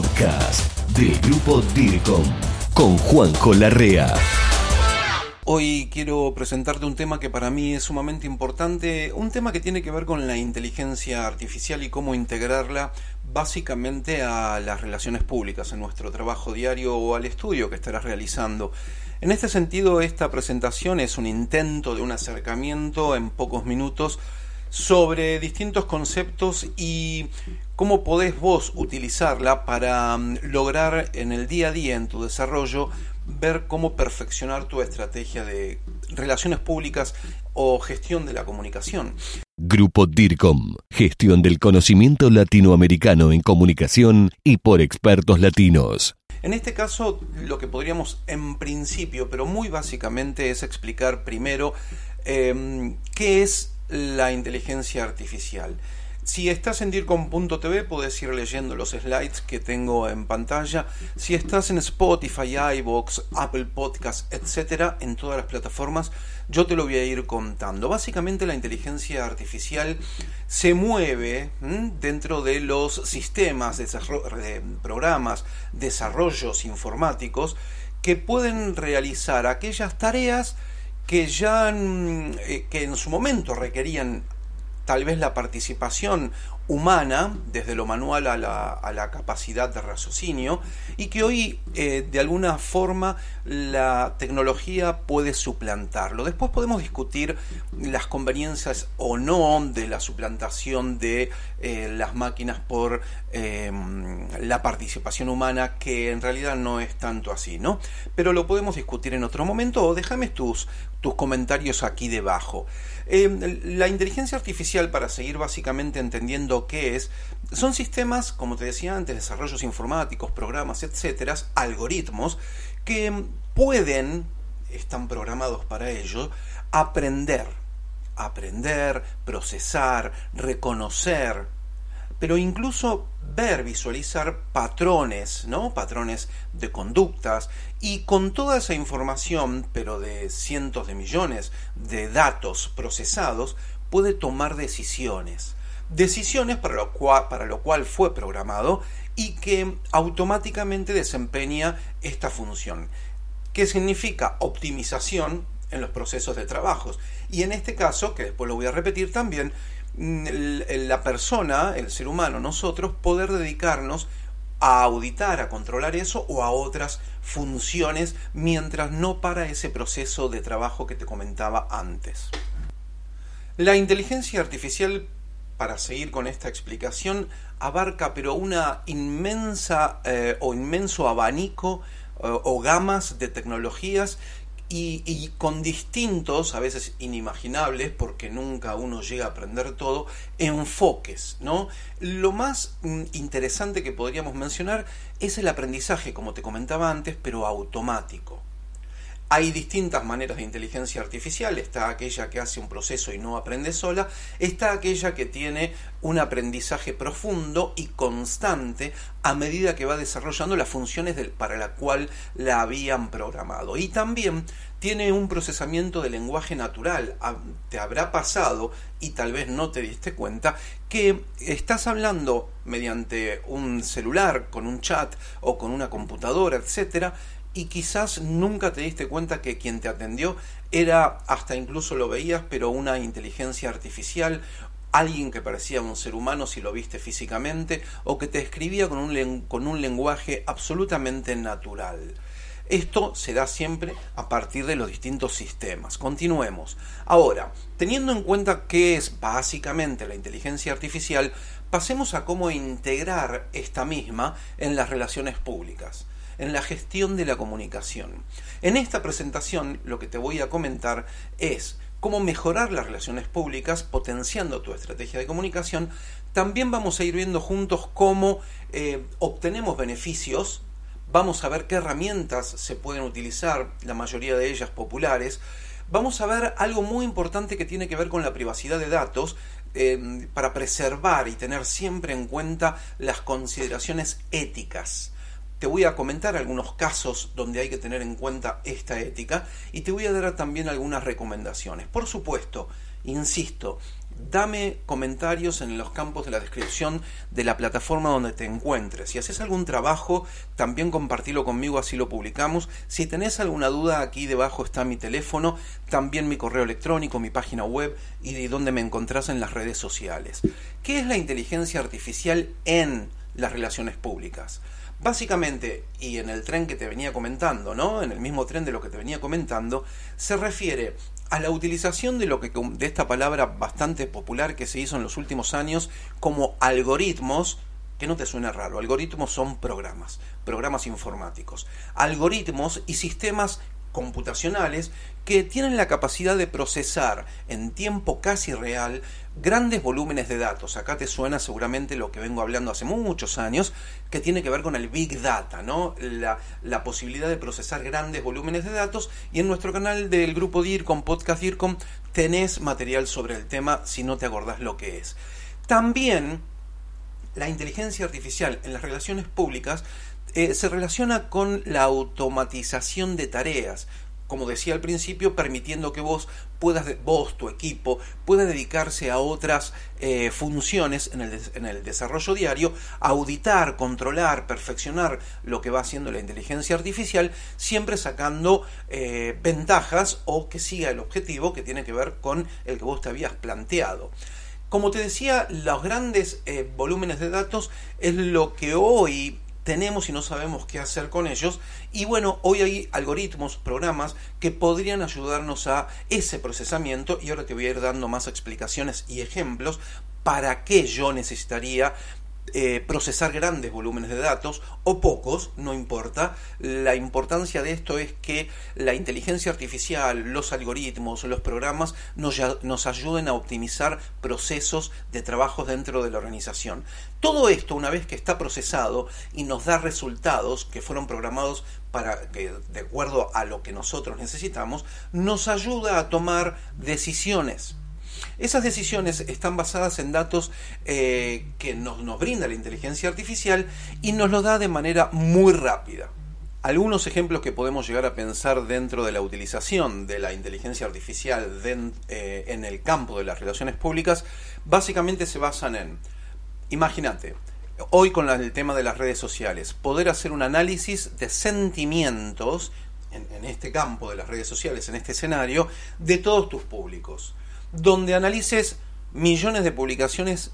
podcast del grupo DIRCOM con Juanjo Larrea. Hoy quiero presentarte un tema que para mí es sumamente importante, un tema que tiene que ver con la inteligencia artificial y cómo integrarla básicamente a las relaciones públicas en nuestro trabajo diario o al estudio que estarás realizando. En este sentido, esta presentación es un intento de un acercamiento en pocos minutos sobre distintos conceptos y cómo podés vos utilizarla para mm, lograr en el día a día en tu desarrollo ver cómo perfeccionar tu estrategia de relaciones públicas o gestión de la comunicación. Grupo DIRCOM, gestión del conocimiento latinoamericano en comunicación y por expertos latinos. En este caso, lo que podríamos en principio, pero muy básicamente, es explicar primero em, qué es la inteligencia artificial. Si estás en DIRCOM.tv puedes ir leyendo los slides que tengo en pantalla. Si estás en Spotify, iBox, Apple Podcasts, etcétera, en todas las plataformas, yo te lo voy a ir contando. Básicamente la inteligencia artificial se mueve dentro de los sistemas, de programas, desarrollos informáticos que pueden realizar aquellas tareas que ya eh, que en su momento requerían tal vez la participación humana, desde lo manual a la, capacidad de raciocinio, y que hoy eh, de alguna forma la tecnología puede suplantarlo. Después podemos discutir las conveniencias o no de la suplantación de eh, las máquinas por eh, la participación humana, que en realidad no es tanto así, ¿no? Pero lo podemos discutir en otro momento o déjame tus, tus comentarios aquí debajo. la inteligencia artificial, para seguir básicamente entendiendo qué es, son sistemas, como te decía antes, desarrollos informáticos, programas, etcétera, algoritmos que pueden, están programados para ello, aprender, aprender, procesar, reconocer, pero incluso ver, visualizar patrones, ¿no? Patrones de conductas y con toda esa información, pero de cientos de millones de datos procesados, puede tomar decisiones decisiones para lo, cual, para lo cual fue programado y que automáticamente desempeña esta función. ¿Qué significa? Optimización en los procesos de trabajos. Y en este caso, que después lo voy a repetir también, mm, la persona, el ser humano, nosotros, poder dedicarnos a auditar, a controlar eso o a otras funciones mientras no para ese proceso de trabajo que te comentaba antes. La inteligencia artificial para seguir con esta explicación, abarca pero una inmensa eh, o inmenso abanico eh, o gamas de tecnologías y, con distintos, a veces inimaginables, porque nunca uno llega a aprender todo, enfoques, ¿no? Lo más mm, interesante que podríamos mencionar es el aprendizaje, como te comentaba antes, pero automático. Hay distintas maneras de inteligencia artificial, está aquella que hace un proceso y no aprende sola, está aquella que tiene un aprendizaje profundo y constante a medida que va desarrollando las funciones para la cual la habían programado. Y también tiene un procesamiento de lenguaje natural. Ah, te habrá pasado, y tal vez no te diste cuenta, que estás hablando mediante un celular, con un chat o con una computadora, etcétera, y quizás nunca te diste cuenta que quien te atendió era, hasta incluso lo veías, pero una inteligencia artificial, alguien que parecía un ser humano si lo viste físicamente, o que te escribía con un, con un lenguaje absolutamente natural. Esto se da siempre a partir de los distintos sistemas. Continuemos. Ahora, teniendo en cuenta qué es básicamente la inteligencia artificial, pasemos a cómo integrar esta misma en las relaciones públicas en la gestión de la comunicación. En esta presentación lo que te voy a comentar es cómo mejorar las relaciones públicas potenciando tu estrategia de comunicación. También vamos a ir viendo juntos cómo eh, obtenemos beneficios. Vamos a ver qué herramientas se pueden utilizar, la mayoría de ellas populares. Vamos a ver algo muy importante que tiene que ver con la privacidad de datos eh, para preservar y tener siempre en cuenta las consideraciones éticas. Te voy a comentar algunos casos donde hay que tener en cuenta esta ética y te voy a dar también algunas recomendaciones. Por supuesto, insisto, dame comentarios en los campos de la descripción de la plataforma donde te encuentres. Si haces algún trabajo, también compartilo conmigo, así lo publicamos. Si tenés alguna duda, aquí debajo está mi teléfono, también mi correo electrónico, mi página web y de donde me encontrás en las redes sociales. ¿Qué es la inteligencia artificial en las relaciones públicas? Básicamente, y en el tren que te venía comentando, ¿no? En el mismo tren de lo que te venía comentando, se refiere a la utilización de lo que de esta palabra bastante popular que se hizo en los últimos años como algoritmos, que no te suena raro, algoritmos son programas, programas informáticos, algoritmos y sistemas computacionales que tienen la capacidad de procesar en tiempo casi real grandes volúmenes de datos. Acá te suena seguramente lo que vengo hablando hace muchos años, que tiene que ver con el Big Data, ¿no? La, posibilidad de procesar grandes volúmenes de datos. Y en nuestro canal del grupo DIRCOM, Podcast DIRCOM, tenés material sobre el tema si no te acordás lo que es. También la inteligencia artificial en las relaciones públicas eh, se relaciona con la automatización de tareas como decía al principio, permitiendo que vos puedas, vos, tu equipo, pueda dedicarse a otras eh, funciones en el, desarrollo diario, auditar, controlar, perfeccionar lo que va haciendo la inteligencia artificial, siempre sacando eh, ventajas o que siga el objetivo que tiene que ver con el que vos te habías planteado. Como te decía, los grandes eh, volúmenes de datos es lo que hoy tenemos y no sabemos qué hacer con ellos. Y bueno, hoy hay algoritmos, programas que podrían ayudarnos a ese procesamiento y ahora te voy a ir dando más explicaciones y ejemplos para qué yo necesitaría eh, procesar grandes volúmenes de datos o pocos, no importa. La importancia de esto es que la inteligencia artificial, los algoritmos, los programas nos, nos ayuden a optimizar procesos de trabajo dentro de la organización. Todo esto, una vez que está procesado y nos da resultados que fueron programados para que, de acuerdo a lo que nosotros necesitamos, nos ayuda a tomar decisiones. Esas decisiones están basadas en datos eh, que nos, nos brinda la inteligencia artificial y nos lo da de manera muy rápida. Algunos ejemplos que podemos llegar a pensar dentro de la utilización de la inteligencia artificial eh, en el campo de las relaciones públicas básicamente se basan en, imagínate, hoy con el tema de las redes sociales, poder hacer un análisis de sentimientos en este campo de las redes sociales, en este escenario, de todos tus públicos donde analices millones de publicaciones,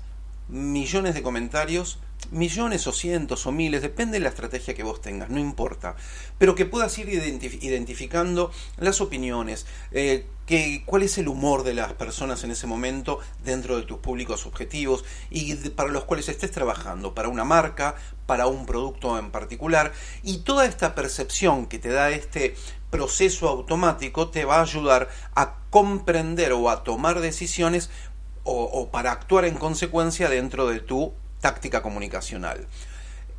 millones de comentarios, millones o cientos o miles, depende de la estrategia que vos tengas, no importa, pero que puedas ir identificando las opiniones, eh, que, cuál es el humor de las personas en ese momento dentro de tus públicos objetivos y para los cuales estés trabajando, para una marca, para un producto en particular, y toda esta percepción que te da este proceso automático te va a ayudar a comprender o a tomar decisiones o, para actuar en consecuencia dentro de tu táctica comunicacional.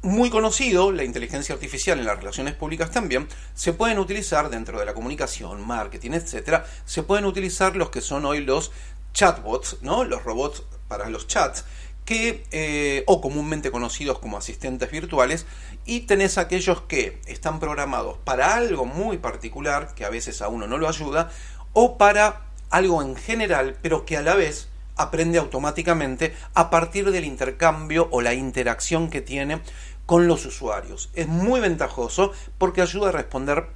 Muy conocido, la inteligencia artificial en las relaciones públicas también, se pueden utilizar dentro de la comunicación, marketing, etcétera, se pueden utilizar los que son hoy los chatbots, ¿no? Los robots para los chats, que, eh, o comúnmente conocidos como asistentes virtuales, y tenés aquellos que están programados para algo muy particular, que a veces a uno no lo ayuda, o para algo en general, pero que a la vez aprende automáticamente a partir del intercambio o la interacción que tiene con los usuarios. Es muy ventajoso porque ayuda a responder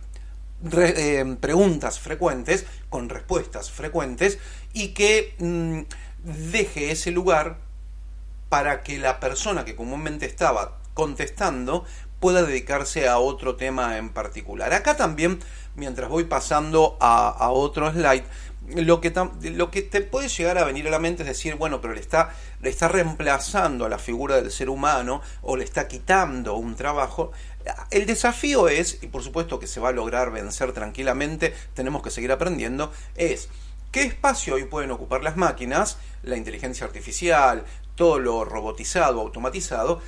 eh, preguntas frecuentes con respuestas frecuentes y que mm, deje ese lugar para que la persona que comúnmente estaba contestando pueda dedicarse a otro tema en particular. Acá también, mientras voy pasando a, otro slide, lo que, lo que te puede llegar a venir a la mente es decir, bueno, pero le está, le está reemplazando a la figura del ser humano o le está quitando un trabajo. El desafío es, y por supuesto que se va a lograr vencer tranquilamente, tenemos que seguir aprendiendo, es qué espacio hoy pueden ocupar las máquinas, la inteligencia artificial, todo lo robotizado, automatizado,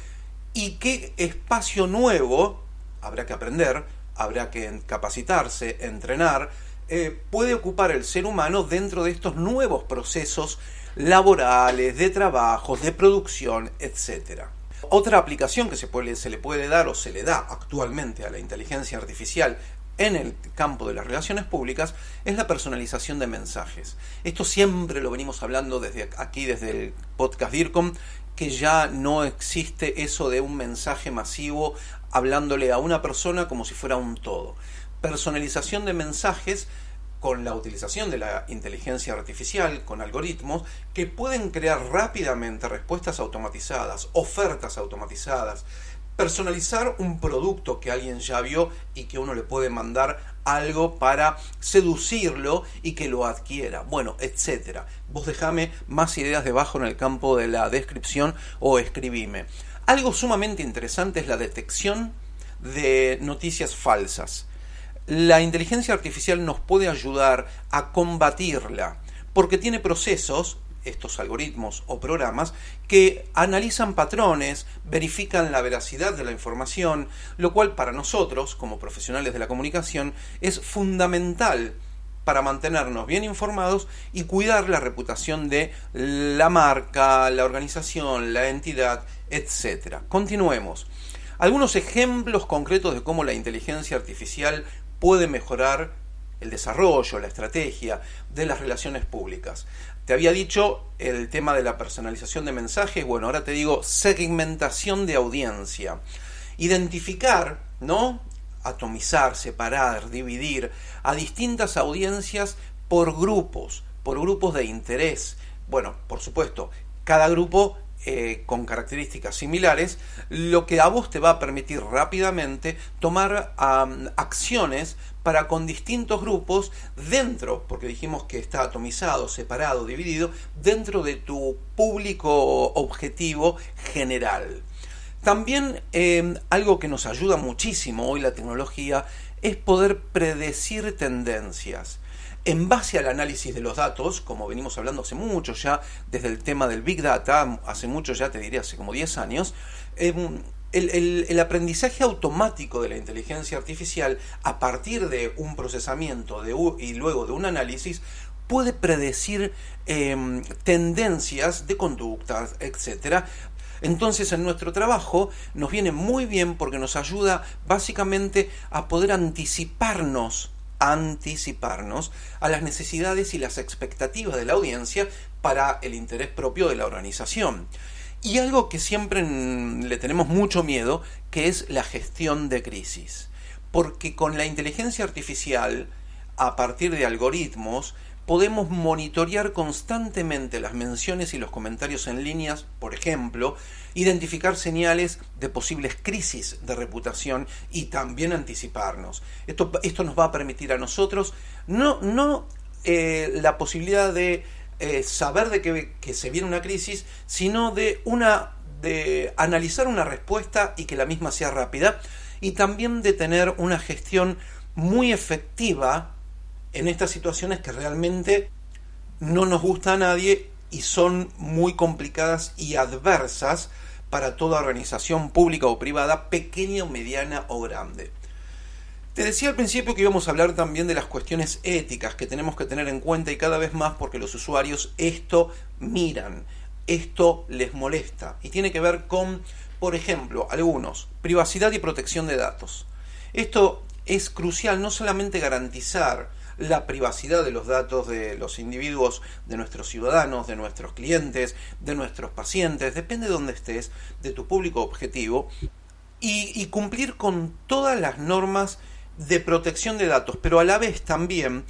y qué espacio nuevo, habrá que aprender, habrá que capacitarse, entrenar, eh, puede ocupar el ser humano dentro de estos nuevos procesos laborales, de trabajo, de producción, etc. Otra aplicación que se, puede, se le puede dar o se le da actualmente a la inteligencia artificial en el campo de las relaciones públicas es la personalización de mensajes. Esto siempre lo venimos hablando desde aquí, desde el podcast DIRCOM, que ya no existe eso de un mensaje masivo hablándole a una persona como si fuera un todo. Personalización de mensajes con la utilización de la inteligencia artificial, con algoritmos que pueden crear rápidamente respuestas automatizadas, ofertas automatizadas, personalizar un producto que alguien ya vio y que uno le puede mandar algo para seducirlo y que lo adquiera. Bueno, etcétera. Vos dejame más ideas debajo en el campo de la descripción o escribime. Algo sumamente interesante es la detección de noticias falsas. La inteligencia artificial nos puede ayudar a combatirla porque tiene procesos estos algoritmos o programas que analizan patrones, verifican la veracidad de la información, lo cual para nosotros, como profesionales de la comunicación, es fundamental para mantenernos bien informados y cuidar la reputación de la marca, la organización, la entidad, etc. Continuemos. Algunos ejemplos concretos de cómo la inteligencia artificial puede mejorar el desarrollo, la estrategia de las relaciones públicas. Te había dicho el tema de la personalización de mensajes, bueno, ahora te digo segmentación de audiencia. Identificar, ¿no? Atomizar, separar, dividir a distintas audiencias por grupos, por grupos de interés. Bueno, por supuesto, cada grupo eh, con características similares, lo que a vos te va a permitir rápidamente tomar acciones para con distintos grupos dentro, porque dijimos que está atomizado, separado, dividido, dentro de tu público objetivo general. También em, algo que nos ayuda muchísimo hoy la tecnología es poder predecir tendencias en base al análisis de los datos, como venimos hablando hace mucho ya, desde el tema del Big Data, hace mucho ya, te diría hace como 10 años, em, el, aprendizaje automático de la inteligencia artificial a partir de un procesamiento de, y luego de un análisis puede predecir em, tendencias de conductas, etcétera, entonces en nuestro trabajo nos viene muy bien porque nos ayuda básicamente a poder anticiparnos anticiparnos a las necesidades y las expectativas de la audiencia para el interés propio de la organización. Y algo que siempre le tenemos mucho miedo, que es la gestión de crisis. Porque con la inteligencia artificial, a partir de algoritmos, podemos monitorear constantemente las menciones y los comentarios en líneas, por ejemplo, identificar señales de posibles crisis de reputación y también anticiparnos. Esto, esto nos va a permitir a nosotros no, no eh, la posibilidad de eh, saber de que, que se viene una crisis, sino de una de analizar una respuesta y que la misma sea rápida y también de tener una gestión muy efectiva en estas situaciones que realmente no nos gusta a nadie y son muy complicadas y adversas para toda organización pública o privada, pequeña mediana o grande. Te decía al principio que íbamos a hablar también de las cuestiones éticas que tenemos que tener en cuenta y cada vez más porque los usuarios esto miran, esto les molesta y tiene que ver con, por ejemplo, algunos, privacidad y protección de datos. Esto es crucial, no solamente garantizar la privacidad de los datos de los individuos, de nuestros ciudadanos, de nuestros clientes, de nuestros pacientes, depende de dónde estés, de tu público objetivo, y, cumplir con todas las normas de protección de datos, pero a la vez también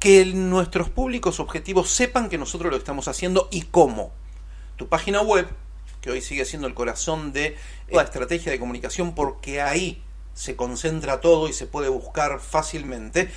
que nuestros públicos objetivos sepan que nosotros lo estamos haciendo y cómo. Tu página web, que hoy sigue siendo el corazón de la estrategia de comunicación, porque ahí se concentra todo y se puede buscar fácilmente,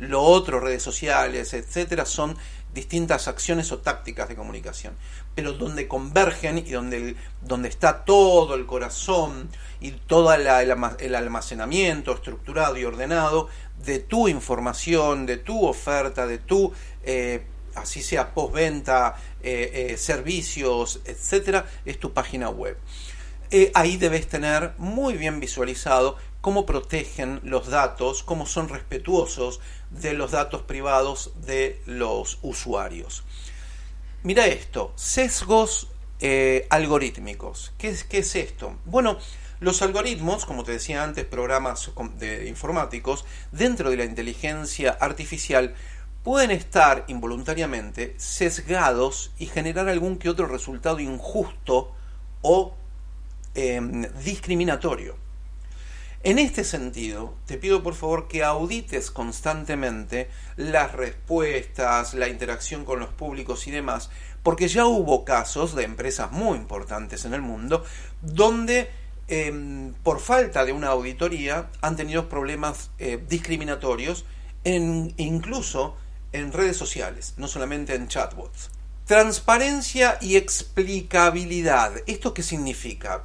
lo otro, redes sociales, etcétera, son distintas acciones o tácticas de comunicación. Pero donde convergen y donde, donde está todo el corazón y todo el almacenamiento estructurado y ordenado de tu información, de tu oferta, de tu, eh, así sea postventa, eh, eh, servicios, etcétera, es tu página web. Ahí debes tener muy bien visualizado cómo protegen los datos, cómo son respetuosos de los datos privados de los usuarios. Mira esto, sesgos eh, algorítmicos. ¿Qué es, ¿Qué es esto? Bueno, Los algoritmos, como te decía antes, programas de informáticos, dentro de la inteligencia artificial, pueden estar involuntariamente sesgados y generar algún que otro resultado injusto o em, discriminatorio. En este sentido, te pido por favor que audites constantemente las respuestas, la interacción con los públicos y demás, porque ya hubo casos de empresas muy importantes en el mundo donde em, por falta de una auditoría han tenido problemas eh, discriminatorios incluso en redes sociales, no solamente en chatbots. Transparencia y explicabilidad. ¿Esto qué significa?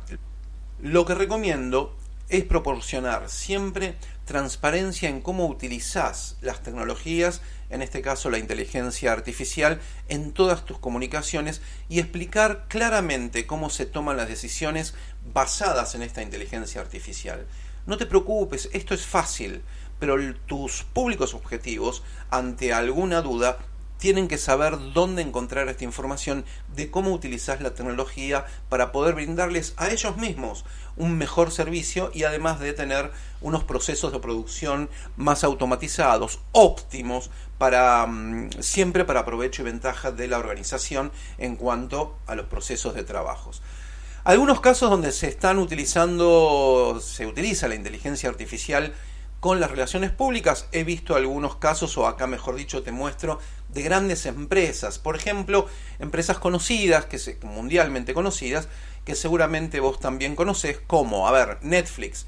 Lo que recomiendo es proporcionar siempre transparencia en cómo utilizas las tecnologías, en este caso la inteligencia artificial, en todas tus comunicaciones y explicar claramente cómo se toman las decisiones basadas en esta inteligencia artificial. No te preocupes, esto es fácil, pero tus públicos objetivos, ante alguna duda, tienen que saber dónde encontrar esta información de cómo utilizar la tecnología para poder brindarles a ellos mismos un mejor servicio y además de tener unos procesos de producción más automatizados, óptimos, para mm, siempre para provecho y ventaja de la organización en cuanto a los procesos de trabajos. Algunos casos donde se están utilizando, se utiliza la inteligencia artificial con las relaciones públicas, he visto algunos casos, o acá mejor dicho te muestro, de grandes empresas, por ejemplo, empresas conocidas, que se, mundialmente conocidas, que seguramente vos también conocés, como, a ver, Netflix.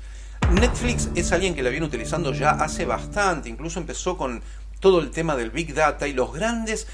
Netflix es alguien que la viene utilizando ya hace bastante, incluso empezó con todo el tema del Big Data y los grandes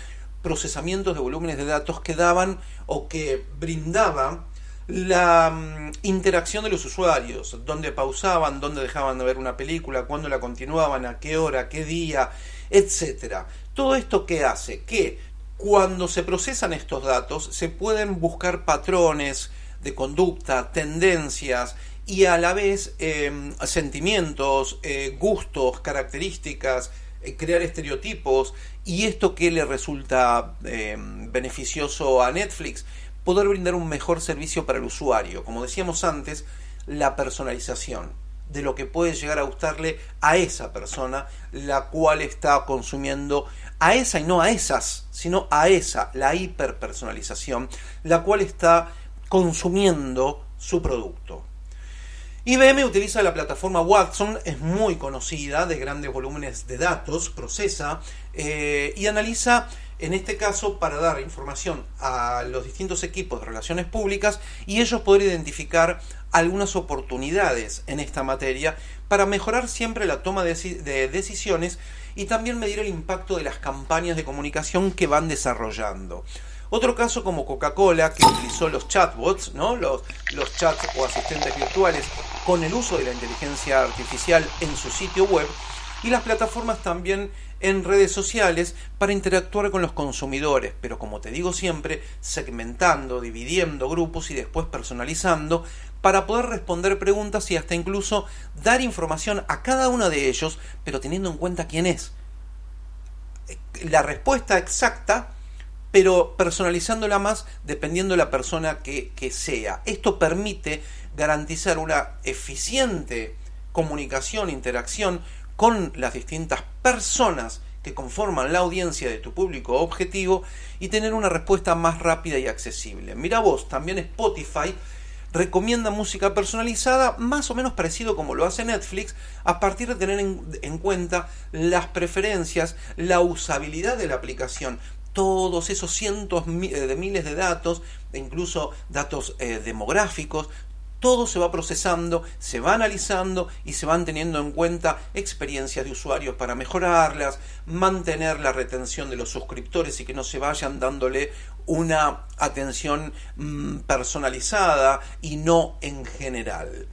procesamientos de volúmenes de datos que daban o que brindaban la mm, interacción de los usuarios, dónde pausaban, dónde dejaban de ver una película, cuándo la continuaban, a qué hora, qué día, etcétera. Todo esto que hace que cuando se procesan estos datos se pueden buscar patrones de conducta, tendencias y a la vez em, sentimientos, eh, gustos, características, eh, crear estereotipos y esto que le resulta em, beneficioso a Netflix poder brindar un mejor servicio para el usuario. Como decíamos antes, la personalización de lo que puede llegar a gustarle a esa persona, la cual está consumiendo a esa y no a esas, sino a esa, la hiperpersonalización, la cual está consumiendo su producto. IBM utiliza la plataforma Watson, es muy conocida, de grandes volúmenes de datos, procesa eh, y analiza en este caso para dar información a los distintos equipos de relaciones públicas y ellos poder identificar algunas oportunidades en esta materia para mejorar siempre la toma de, decisiones y también medir el impacto de las campañas de comunicación que van desarrollando. Otro caso como Coca-Cola, que utilizó los chatbots, ¿no? los, los chats o asistentes virtuales, con el uso de la inteligencia artificial en su sitio web, y las plataformas también en redes sociales para interactuar con los consumidores, pero como te digo siempre, segmentando, dividiendo grupos y después personalizando para poder responder preguntas y hasta incluso dar información a cada uno de ellos, pero teniendo en cuenta quién es. La respuesta exacta, pero personalizándola más dependiendo de la persona que, que sea. Esto permite garantizar una eficiente comunicación, interacción con las distintas personas que conforman la audiencia de tu público objetivo y tener una respuesta más rápida y accesible. Mira vos, también Spotify recomienda música personalizada más o menos parecido como lo hace Netflix a partir de tener en, cuenta las preferencias, la usabilidad de la aplicación, todos esos cientos de miles de datos, incluso datos eh, demográficos, todo se va procesando, se va analizando y se van teniendo en cuenta experiencias de usuarios para mejorarlas, mantener la retención de los suscriptores y que no se vayan dándole una atención mm, personalizada y no en general.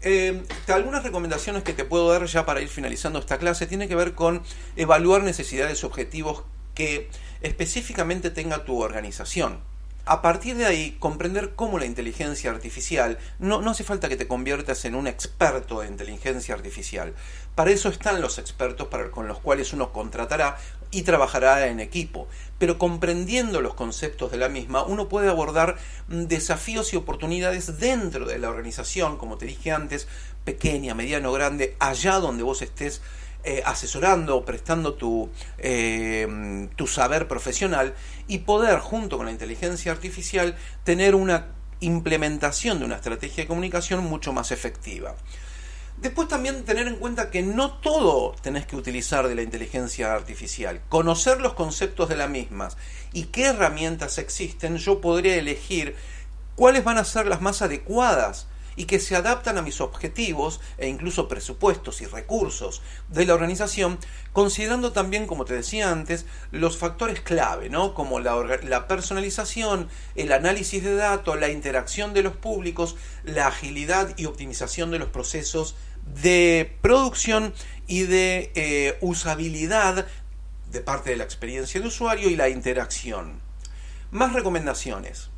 Eh, algunas recomendaciones que te puedo dar ya para ir finalizando esta clase tiene que ver con evaluar necesidades y objetivos que específicamente tenga tu organización. A partir de ahí, comprender cómo la inteligencia artificial, no, no hace falta que te conviertas en un experto de inteligencia artificial. Para eso están los expertos con los cuales uno contratará y trabajará en equipo. Pero comprendiendo los conceptos de la misma, uno puede abordar desafíos y oportunidades dentro de la organización, como te dije antes, pequeña, mediano, grande, allá donde vos estés eh, asesorando prestando tu, eh, tu saber profesional y poder, junto con la inteligencia artificial, tener una implementación de una estrategia de comunicación mucho más efectiva. Después también tener en cuenta que no todo tenés que utilizar de la inteligencia artificial. Conocer los conceptos de la misma y qué herramientas existen, yo podría elegir cuáles van a ser las más adecuadas y que se adaptan a mis objetivos e incluso presupuestos y recursos de la organización, considerando también, como te decía antes, los factores clave, ¿no? como la, personalización, el análisis de datos, la interacción de los públicos, la agilidad y optimización de los procesos de producción y de eh, usabilidad de parte de la experiencia de usuario y la interacción. Más recomendaciones.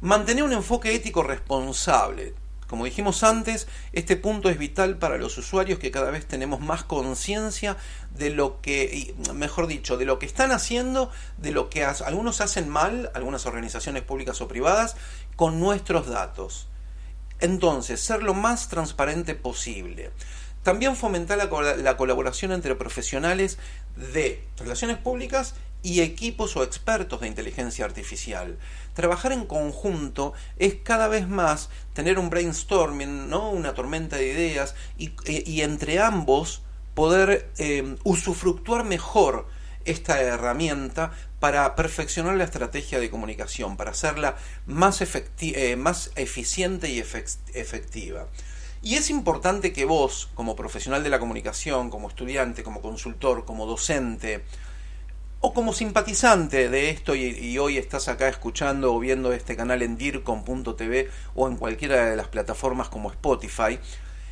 Mantener un enfoque ético responsable. Como dijimos antes, este punto es vital para los usuarios que cada vez tenemos más conciencia de lo que, mejor dicho, de lo que están haciendo, de lo que algunos hacen mal, algunas organizaciones públicas o privadas, con nuestros datos. Entonces, ser lo más transparente posible. También fomentar la, la, colaboración entre profesionales de relaciones públicas y equipos o expertos de inteligencia artificial. Trabajar en conjunto es cada vez más tener un brainstorming, ¿no? una tormenta de ideas y, y entre ambos poder eh, usufructuar mejor esta herramienta para perfeccionar la estrategia de comunicación, para hacerla más, eh, más eficiente y efectiva. Y es importante que vos, como profesional de la comunicación, como estudiante, como consultor, como docente, o como simpatizante de esto y, hoy estás acá escuchando o viendo este canal en dircom.tv o en cualquiera de las plataformas como Spotify,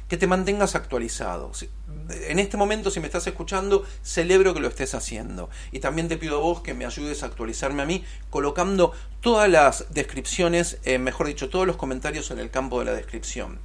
que te mantengas actualizado. En este momento, si me estás escuchando, celebro que lo estés haciendo. Y también te pido a vos que me ayudes a actualizarme a mí, colocando todas las descripciones, eh, mejor dicho, todos los comentarios en el campo de la descripción.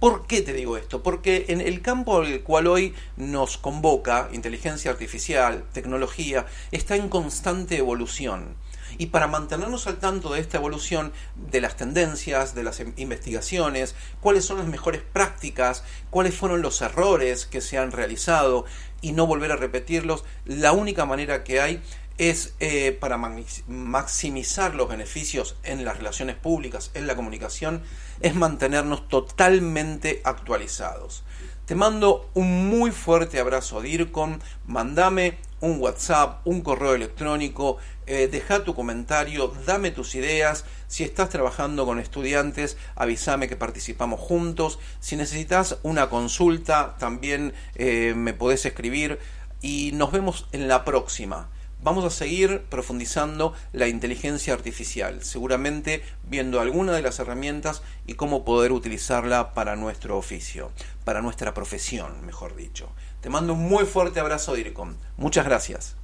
¿Por qué te digo esto? Porque en el campo al cual hoy nos convoca, inteligencia artificial, tecnología, está en constante evolución. Y para mantenernos al tanto de esta evolución, de las tendencias, de las investigaciones, cuáles son las mejores prácticas, cuáles fueron los errores que se han realizado y no volver a repetirlos, la única manera que hay es eh, para maximizar los beneficios en las relaciones públicas, en la comunicación, es mantenernos totalmente actualizados. Te mando un muy fuerte abrazo, DIRCON. Mandame un WhatsApp, un correo electrónico, eh, deja tu comentario, dame tus ideas. Si estás trabajando con estudiantes, avísame que participamos juntos. Si necesitas una consulta, también eh, me podés escribir. Y nos vemos en la próxima vamos a seguir profundizando la inteligencia artificial, seguramente viendo alguna de las herramientas y cómo poder utilizarla para nuestro oficio, para nuestra profesión, mejor dicho. Te mando un muy fuerte abrazo, DIRCOM. Muchas gracias.